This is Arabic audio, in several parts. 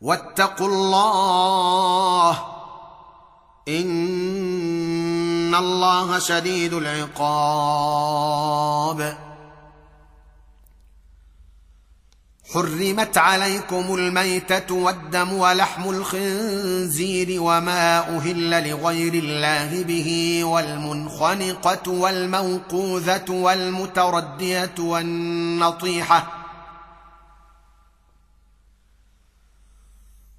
واتقوا الله إن الله شديد العقاب. حرمت عليكم الميتة والدم ولحم الخنزير وما أهل لغير الله به والمنخنقة والموقوذة والمتردية والنطيحة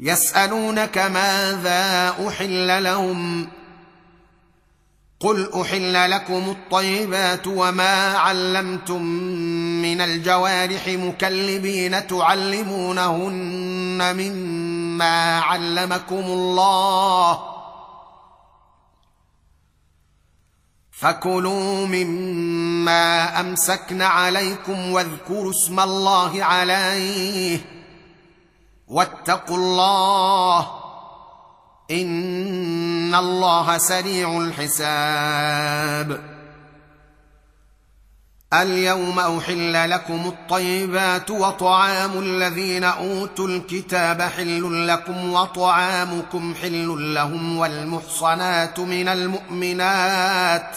يسألونك ماذا أحل لهم قل أحل لكم الطيبات وما علمتم من الجوارح مكلبين تعلمونهن مما علمكم الله فكلوا مما أمسكن عليكم واذكروا اسم الله عليه واتقوا الله إن الله سريع الحساب. اليوم أحل لكم الطيبات وطعام الذين أوتوا الكتاب حل لكم وطعامكم حل لهم والمحصنات من المؤمنات.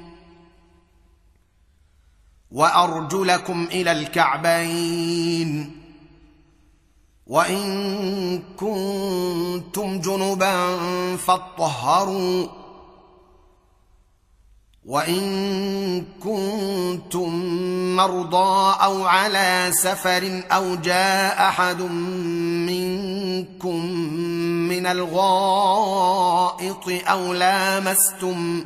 وأرجلكم إلى الكعبين وإن كنتم جنبا فاطهروا وإن كنتم مرضى أو على سفر أو جاء أحد منكم من الغائط أو لامستم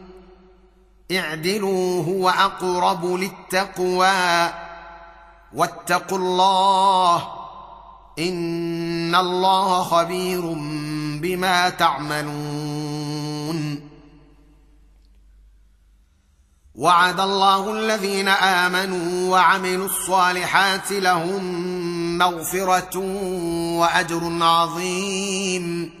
اعدلوا هو أقرب للتقوى واتقوا الله إن الله خبير بما تعملون. وعد الله الذين آمنوا وعملوا الصالحات لهم مغفرة وأجر عظيم.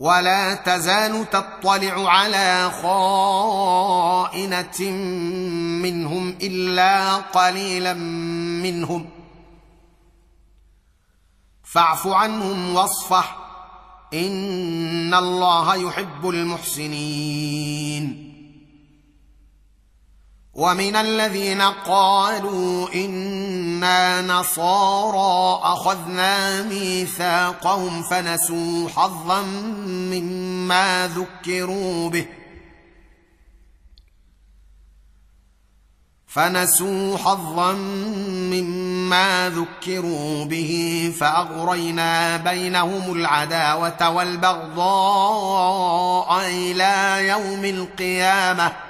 ولا تزال تطلع على خائنة منهم إلا قليلا منهم. فاعف عنهم واصفح. إن الله يحب المحسنين. ومن الذين قالوا إنا نصارى أخذنا ميثاقهم فنسوا حظا مما ذكروا به فنسوا حظا مما ذكروا به فأغرينا بينهم العداوة والبغضاء إلى يوم القيامة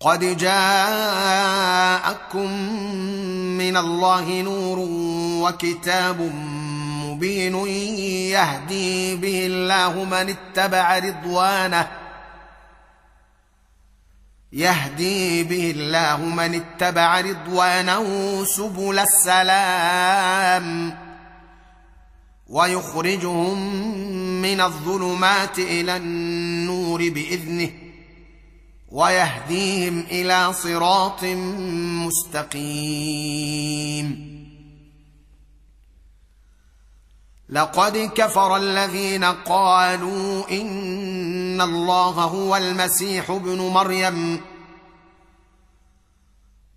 قد جاءكم من الله نور وكتاب مبين يهدي به الله من اتبع رضوانه يهدي به الله من اتبع رضوانه سبل السلام ويخرجهم من الظلمات إلى النور بإذنه ويهديهم إلى صراط مستقيم. لقد كفر الذين قالوا إن الله هو المسيح ابن مريم.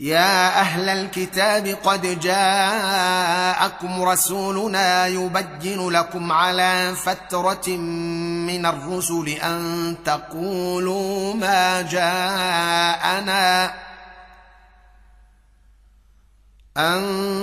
يا أهل الكتاب قد جاءكم رسولنا يبين لكم على فترة من الرسل أن تقولوا ما جاءنا أن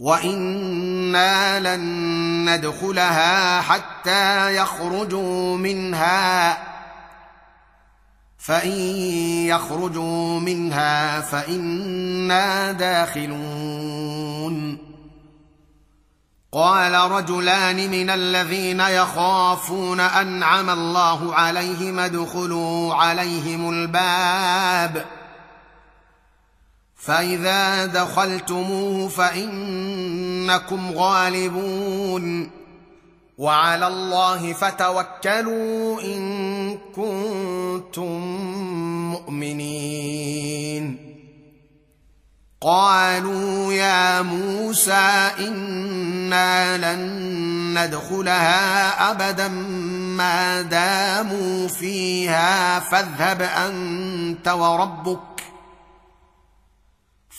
وأنا لن ندخلها حتى يخرجوا منها فان يخرجوا منها فانا داخلون قال رجلان من الذين يخافون انعم الله عليهم ادخلوا عليهم الباب فإذا دخلتموه فإنكم غالبون. وعلى الله فتوكلوا إن كنتم مؤمنين. قالوا يا موسى إنا لن ندخلها أبدا ما داموا فيها فاذهب أنت وربك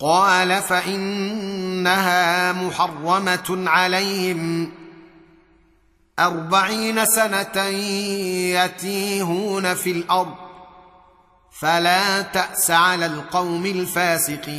قال فإنها محرمة عليهم. أربعين سنة يتيهون في الأرض. فلا تأس على القوم الفاسقين.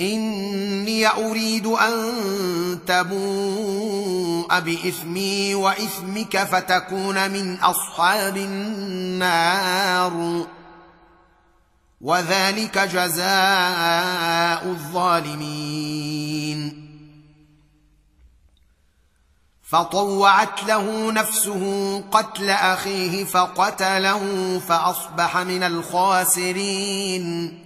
إني أريد أن تبوء بإثمي وإثمك فتكون من أصحاب النار. وذلك جزاء الظالمين. فطوعت له نفسه قتل أخيه فقتله فأصبح من الخاسرين.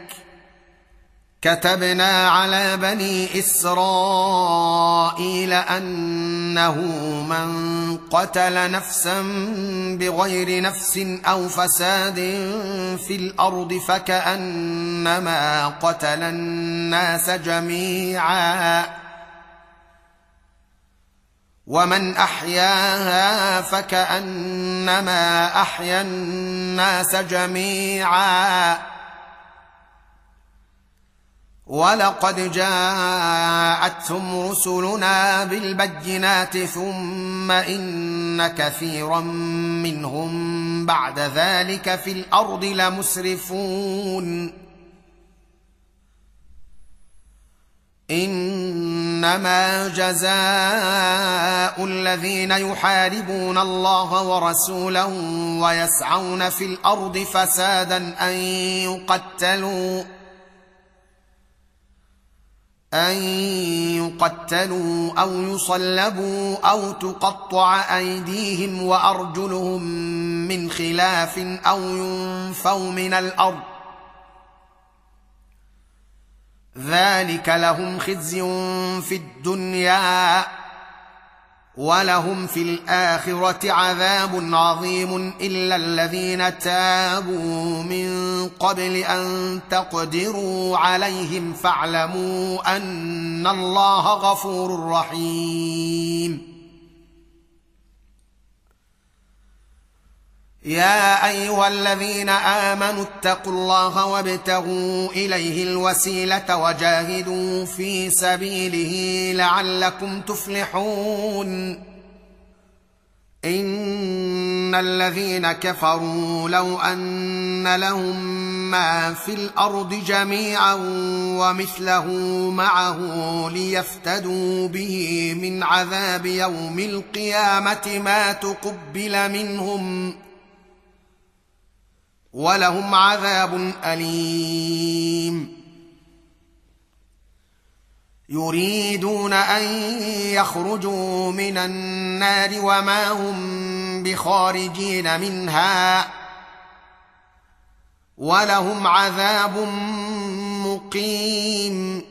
كتبنا على بني إسرائيل أنه من قتل نفسا بغير نفس أو فساد في الأرض فكأنما قتل الناس جميعا. ومن أحياها فكأنما أحيا الناس جميعا. ولقد جاءتهم رسلنا بالبينات ثم إن كثيرا منهم بعد ذلك في الأرض لمسرفون. إنما جزاء الذين يحاربون الله ورسوله ويسعون في الأرض فسادا أن يقتلوا أن يقتلوا أو يصلبوا أو تقطع أيديهم وأرجلهم من خلاف أو ينفوا من الأرض. ذلك لهم خزي في الدنيا. ولهم في الآخرة عذاب عظيم إلا الذين تابوا من قبل أن تقدروا عليهم فاعلموا أن الله غفور رحيم. يا أيها الذين آمنوا اتقوا الله وابتغوا إليه الوسيلة وجاهدوا في سبيله لعلكم تفلحون. إن الذين كفروا لو أن لهم ما في الأرض جميعا ومثله معه ليفتدوا به من عذاب يوم القيامة ما تقبل منهم ولهم عذاب أليم. يريدون أن يخرجوا من النار وما هم بخارجين منها. ولهم عذاب مقيم.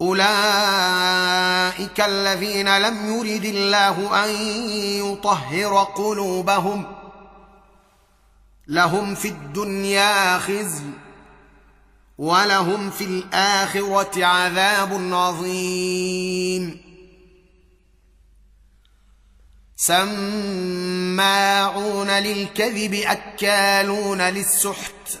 أولئك الذين لم يرد الله أن يطهر قلوبهم لهم في الدنيا خزي ولهم في الآخرة عذاب عظيم. سماعون للكذب أكالون للسحت.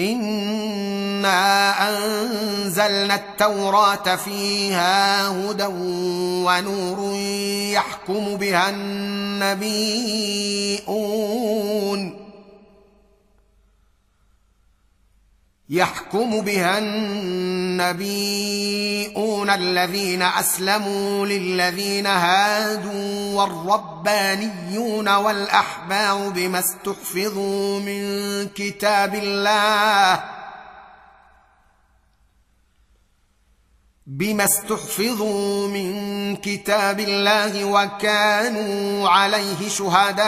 انا انزلنا التوراه فيها هدى ونور يحكم بها النبيون يحكم بها النبيون الذين أسلموا للذين هادوا والربانيون والاحبار بما استحفظوا من كتاب الله بما استحفظوا من كتاب الله وكانوا عليه شهداء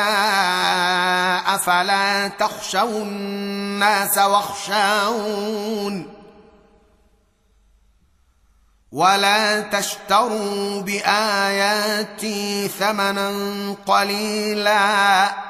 فلا تخشوا الناس واخشون ولا تشتروا بآياتي ثمنا قليلا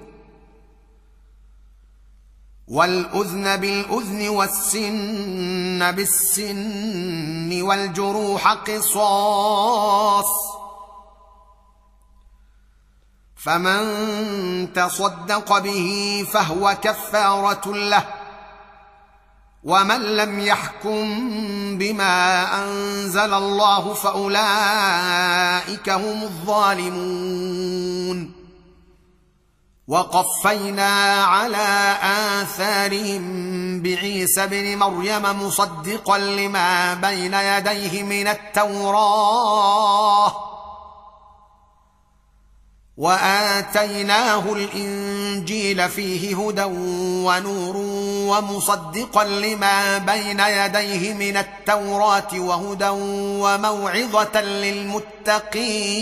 والأذن بالأذن والسن بالسن والجروح قصاص. فمن تصدق به فهو كفارة له ومن لم يحكم بما أنزل الله فأولئك هم الظالمون. وقفينا على آثارهم بعيسى ابن مريم مصدقا لما بين يديه من التوراة. وآتيناه الإنجيل فيه هدى ونور ومصدقا لما بين يديه من التوراة وهدى وموعظة للمتقين.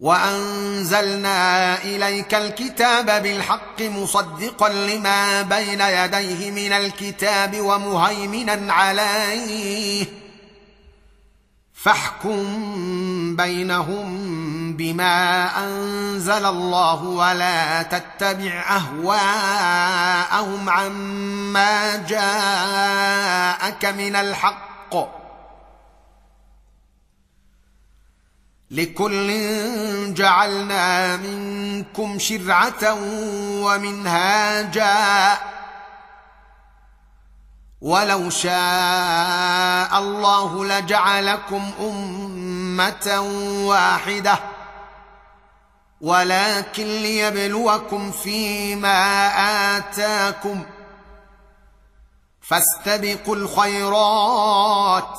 وأنزلنا إليك الكتاب بالحق مصدقا لما بين يديه من الكتاب ومهيمنا عليه. فاحكم بينهم بما أنزل الله ولا تتبع أهواءهم عما جاءك من الحق. لكل جعلنا منكم شرعة ومنهاجا. ولو شاء الله لجعلكم أمة واحدة. ولكن ليبلوكم فيما آتاكم. فاستبقوا الخيرات.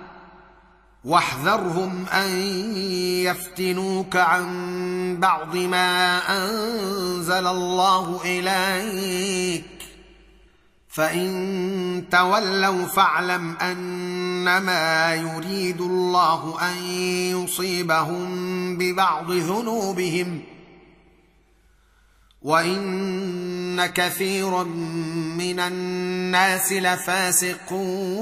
واحذرهم أن يفتنوك عن بعض ما أنزل الله إليك. فإن تولوا فاعلم أنما يريد الله أن يصيبهم ببعض ذنوبهم. وإن كثيرا من الناس لفاسقون.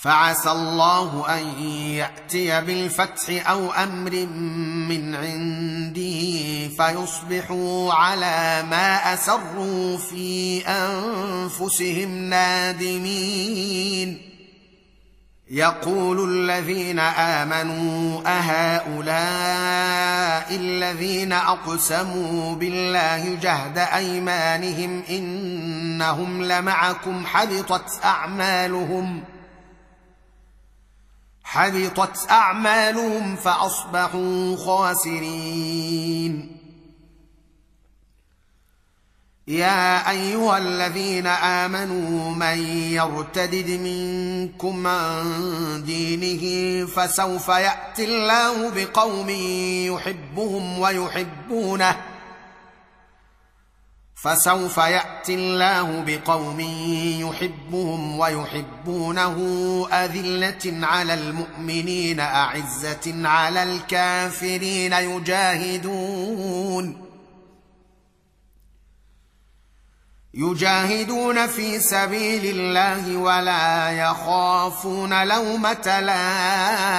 فعسى الله أن يأتي بالفتح أو أمر من عنده فيصبحوا على ما أسروا في أنفسهم نادمين. يقول الذين آمنوا أهؤلاء الذين أقسموا بالله جهد أيمانهم إنهم لمعكم حبطت أعمالهم. حبطت أعمالهم فأصبحوا خاسرين. يا أيها الذين آمنوا من يرتدد منكم عن دينه فسوف يأتي الله بقوم يحبهم ويحبونه فسوف يأتي الله بقوم يحبهم ويحبونه أذلة على المؤمنين أعزة على الكافرين يجاهدون. يجاهدون في سبيل الله ولا يخافون لومة لائم.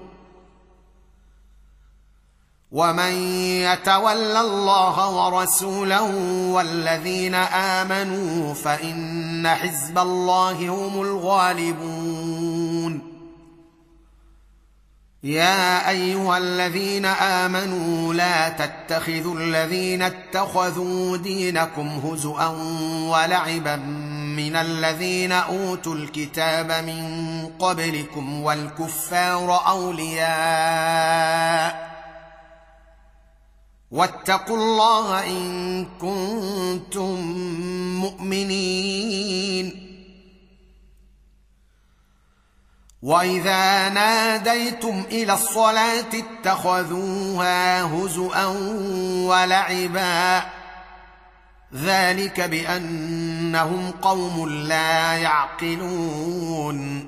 ومن يتول الله ورسوله والذين آمنوا فإن حزب الله هم الغالبون. يا أيها الذين آمنوا لا تتخذوا الذين اتخذوا دينكم هزءا ولعبا من الذين أوتوا الكتاب من قبلكم والكفار أولياء واتقوا الله إن كنتم مؤمنين. وإذا ناديتم إلى الصلاة اتخذوها هزءا ولعبا. ذلك بأنهم قوم لا يعقلون.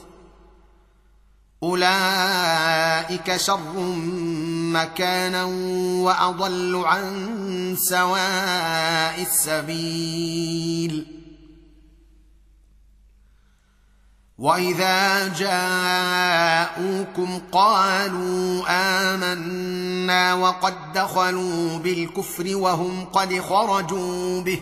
أولئك شر مكانا وأضل عن سواء السبيل. وإذا جاءوكم قالوا آمنا وقد دخلوا بالكفر وهم قد خرجوا به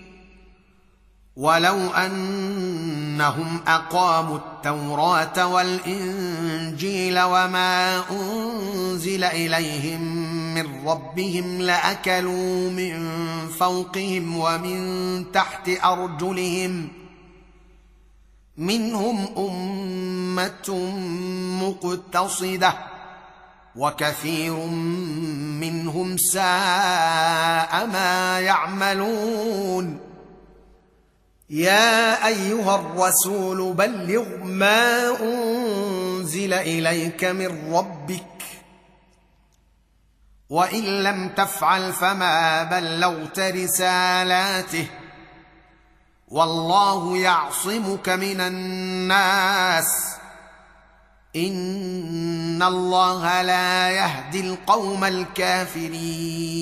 ولو انهم اقاموا التوراه والانجيل وما انزل اليهم من ربهم لاكلوا من فوقهم ومن تحت ارجلهم منهم امه مقتصده وكثير منهم ساء ما يعملون يا أيها الرسول بلغ ما أنزل إليك من ربك وإن لم تفعل فما بلغت رسالاته والله يعصمك من الناس إن الله لا يهدي القوم الكافرين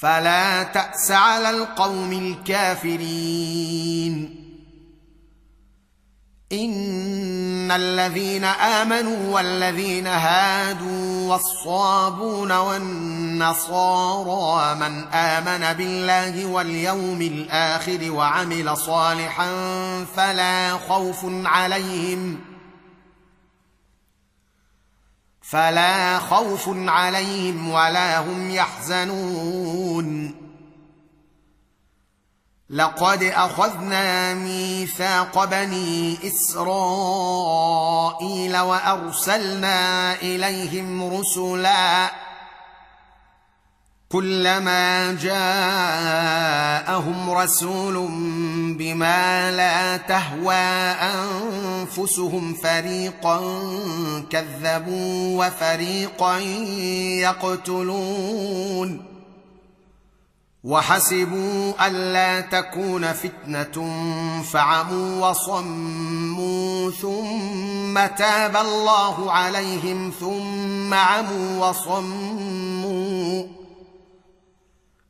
فلا تأس على القوم الكافرين. إن الذين آمنوا والذين هادوا والصابون والنصارى من آمن بالله واليوم الآخر وعمل صالحا فلا خوف عليهم فلا خوف عليهم ولا هم يحزنون. لقد أخذنا ميثاق بني إسرائيل وأرسلنا إليهم رسلا كلما جاءهم رسول بما لا تهوى أنفسهم فريقا كذبوا وفريقا يقتلون وحسبوا ألا تكون فتنة فعموا وصموا ثم تاب الله عليهم ثم عموا وصموا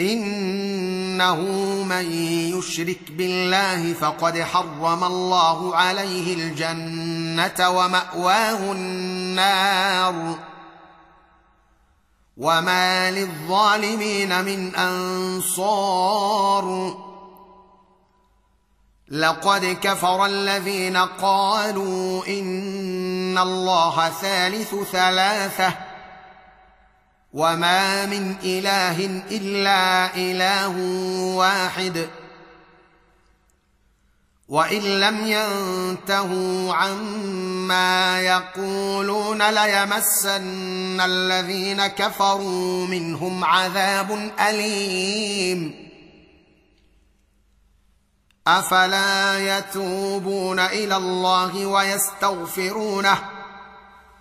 إنه من يشرك بالله فقد حرم الله عليه الجنة ومأواه النار. وما للظالمين من أنصار. لقد كفر الذين قالوا إن الله ثالث ثلاثة. وما من اله الا اله واحد وان لم ينتهوا عما يقولون ليمسن الذين كفروا منهم عذاب اليم افلا يتوبون إلى الله ويستغفرونه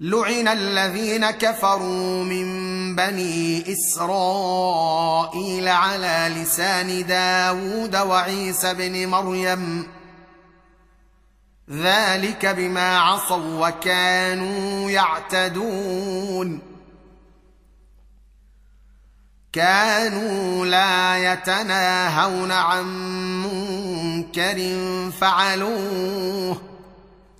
لعن الذين كفروا من بني اسرائيل على لسان داود وعيسى بن مريم ذلك بما عصوا وكانوا يعتدون كانوا لا يتناهون عن منكر فعلوه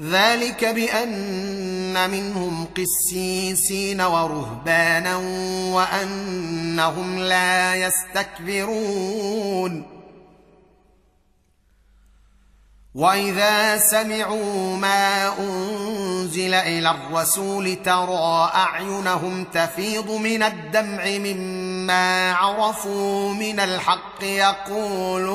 ذلك بأن منهم قسيسين ورهبانا وأنهم لا يستكبرون. وإذا سمعوا ما أنزل إلى الرسول ترى أعينهم تفيض من الدمع مما عرفوا من الحق يقولون.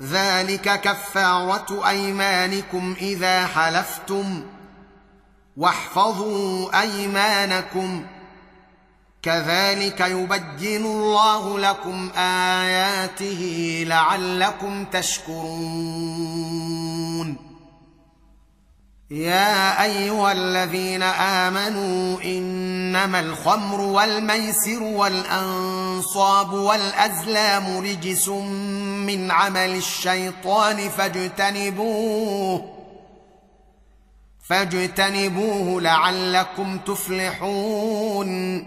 ذلك كفارة أيمانكم إذا حلفتم. واحفظوا أيمانكم. كذلك يبين الله لكم آياته لعلكم تشكرون. يا أيها الذين آمنوا إنما الخمر والميسر والأنصاب والأزلام رجس من عمل الشيطان فاجتنبوه فاجتنبوه لعلكم تفلحون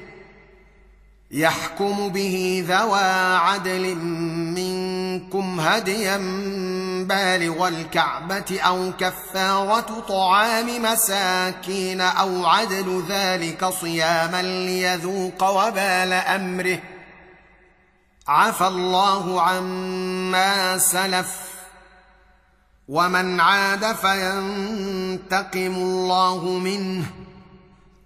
يحكم به ذوى عدل منكم هديا بالغ الكعبة أو كفارة طعام مساكين أو عدل ذلك صياما ليذوق وبال أمره. عفى الله عما سلف. ومن عاد فينتقم الله منه.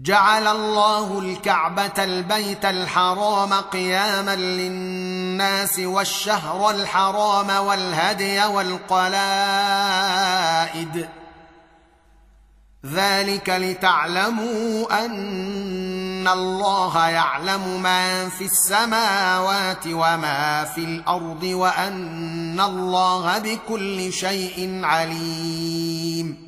جعل الله الكعبة البيت الحرام قياما للناس والشهر الحرام والهدي والقلائد. ذلك لتعلموا أن الله يعلم ما في السماوات وما في الأرض وأن الله بكل شيء عليم.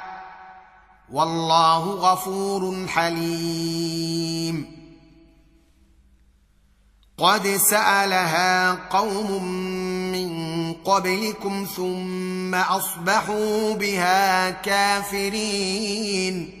والله غفور حليم. قد سألها قوم من قبلكم ثم أصبحوا بها كافرين.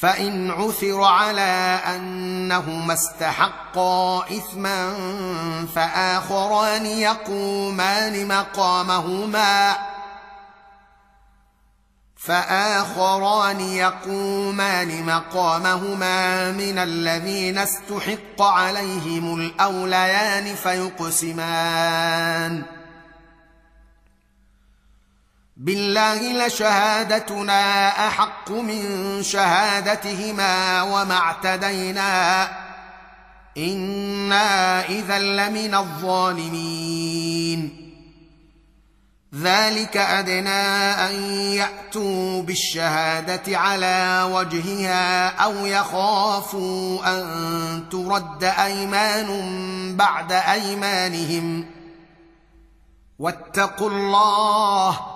فإن عثر على أنهما استحقا إثما فآخران يقومان مقامهما فآخران يقومان مقامهما من الذين استحق عليهم الأوليان فيقسمان. بالله لشهادتنا أحق من شهادتهما وما اعتدينا. إنا إذا لمن الظالمين. ذلك أدنى أن يأتوا بالشهادة على وجهها أو يخافوا أن ترد أيمان بعد أيمانهم. واتقوا الله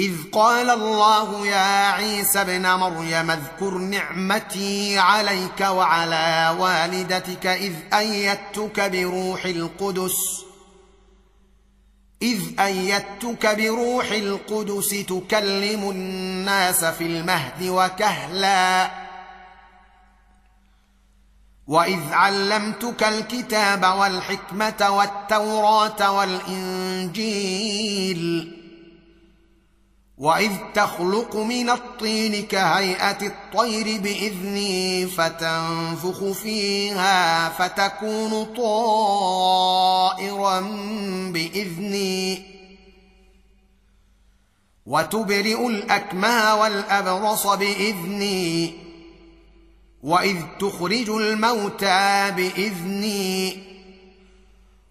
إذ قال الله يا عيسى ابن مريم اذكر نعمتي عليك وعلى والدتك إذ أيدتك بروح القدس إذ أيدتك بروح القدس تكلم الناس في المهد وكهلا وإذ علمتك الكتاب والحكمة والتوراة والإنجيل. واذ تخلق من الطين كهيئه الطير باذني فتنفخ فيها فتكون طائرا باذني وتبرئ الاكمى والابرص باذني واذ تخرج الموتى باذني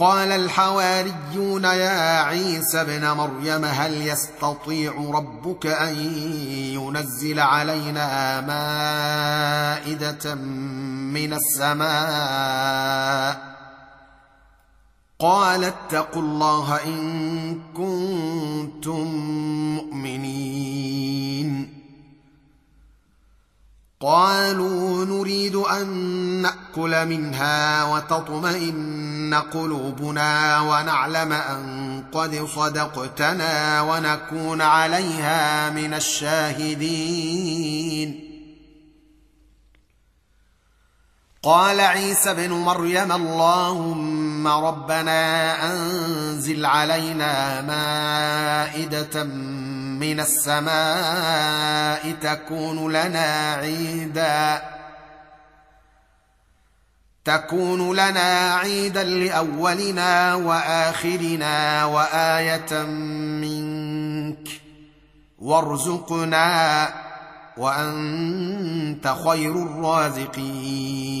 قال الحواريون يا عيسى ابن مريم هل يستطيع ربك أن ينزل علينا مائدة من السماء؟ قال اتقوا الله إن كنتم مؤمنين. قالوا نريد أن نأكل منها وتطمئن قلوبنا ونعلم أن قد صدقتنا ونكون عليها من الشاهدين. قال عيسى ابن مريم اللهم ربنا أنزل علينا مائدة من السماء تكون لنا عيدا. تكون لنا عيدا لأولنا وآخرنا وآية منك. وارزقنا وأنت خير الرازقين.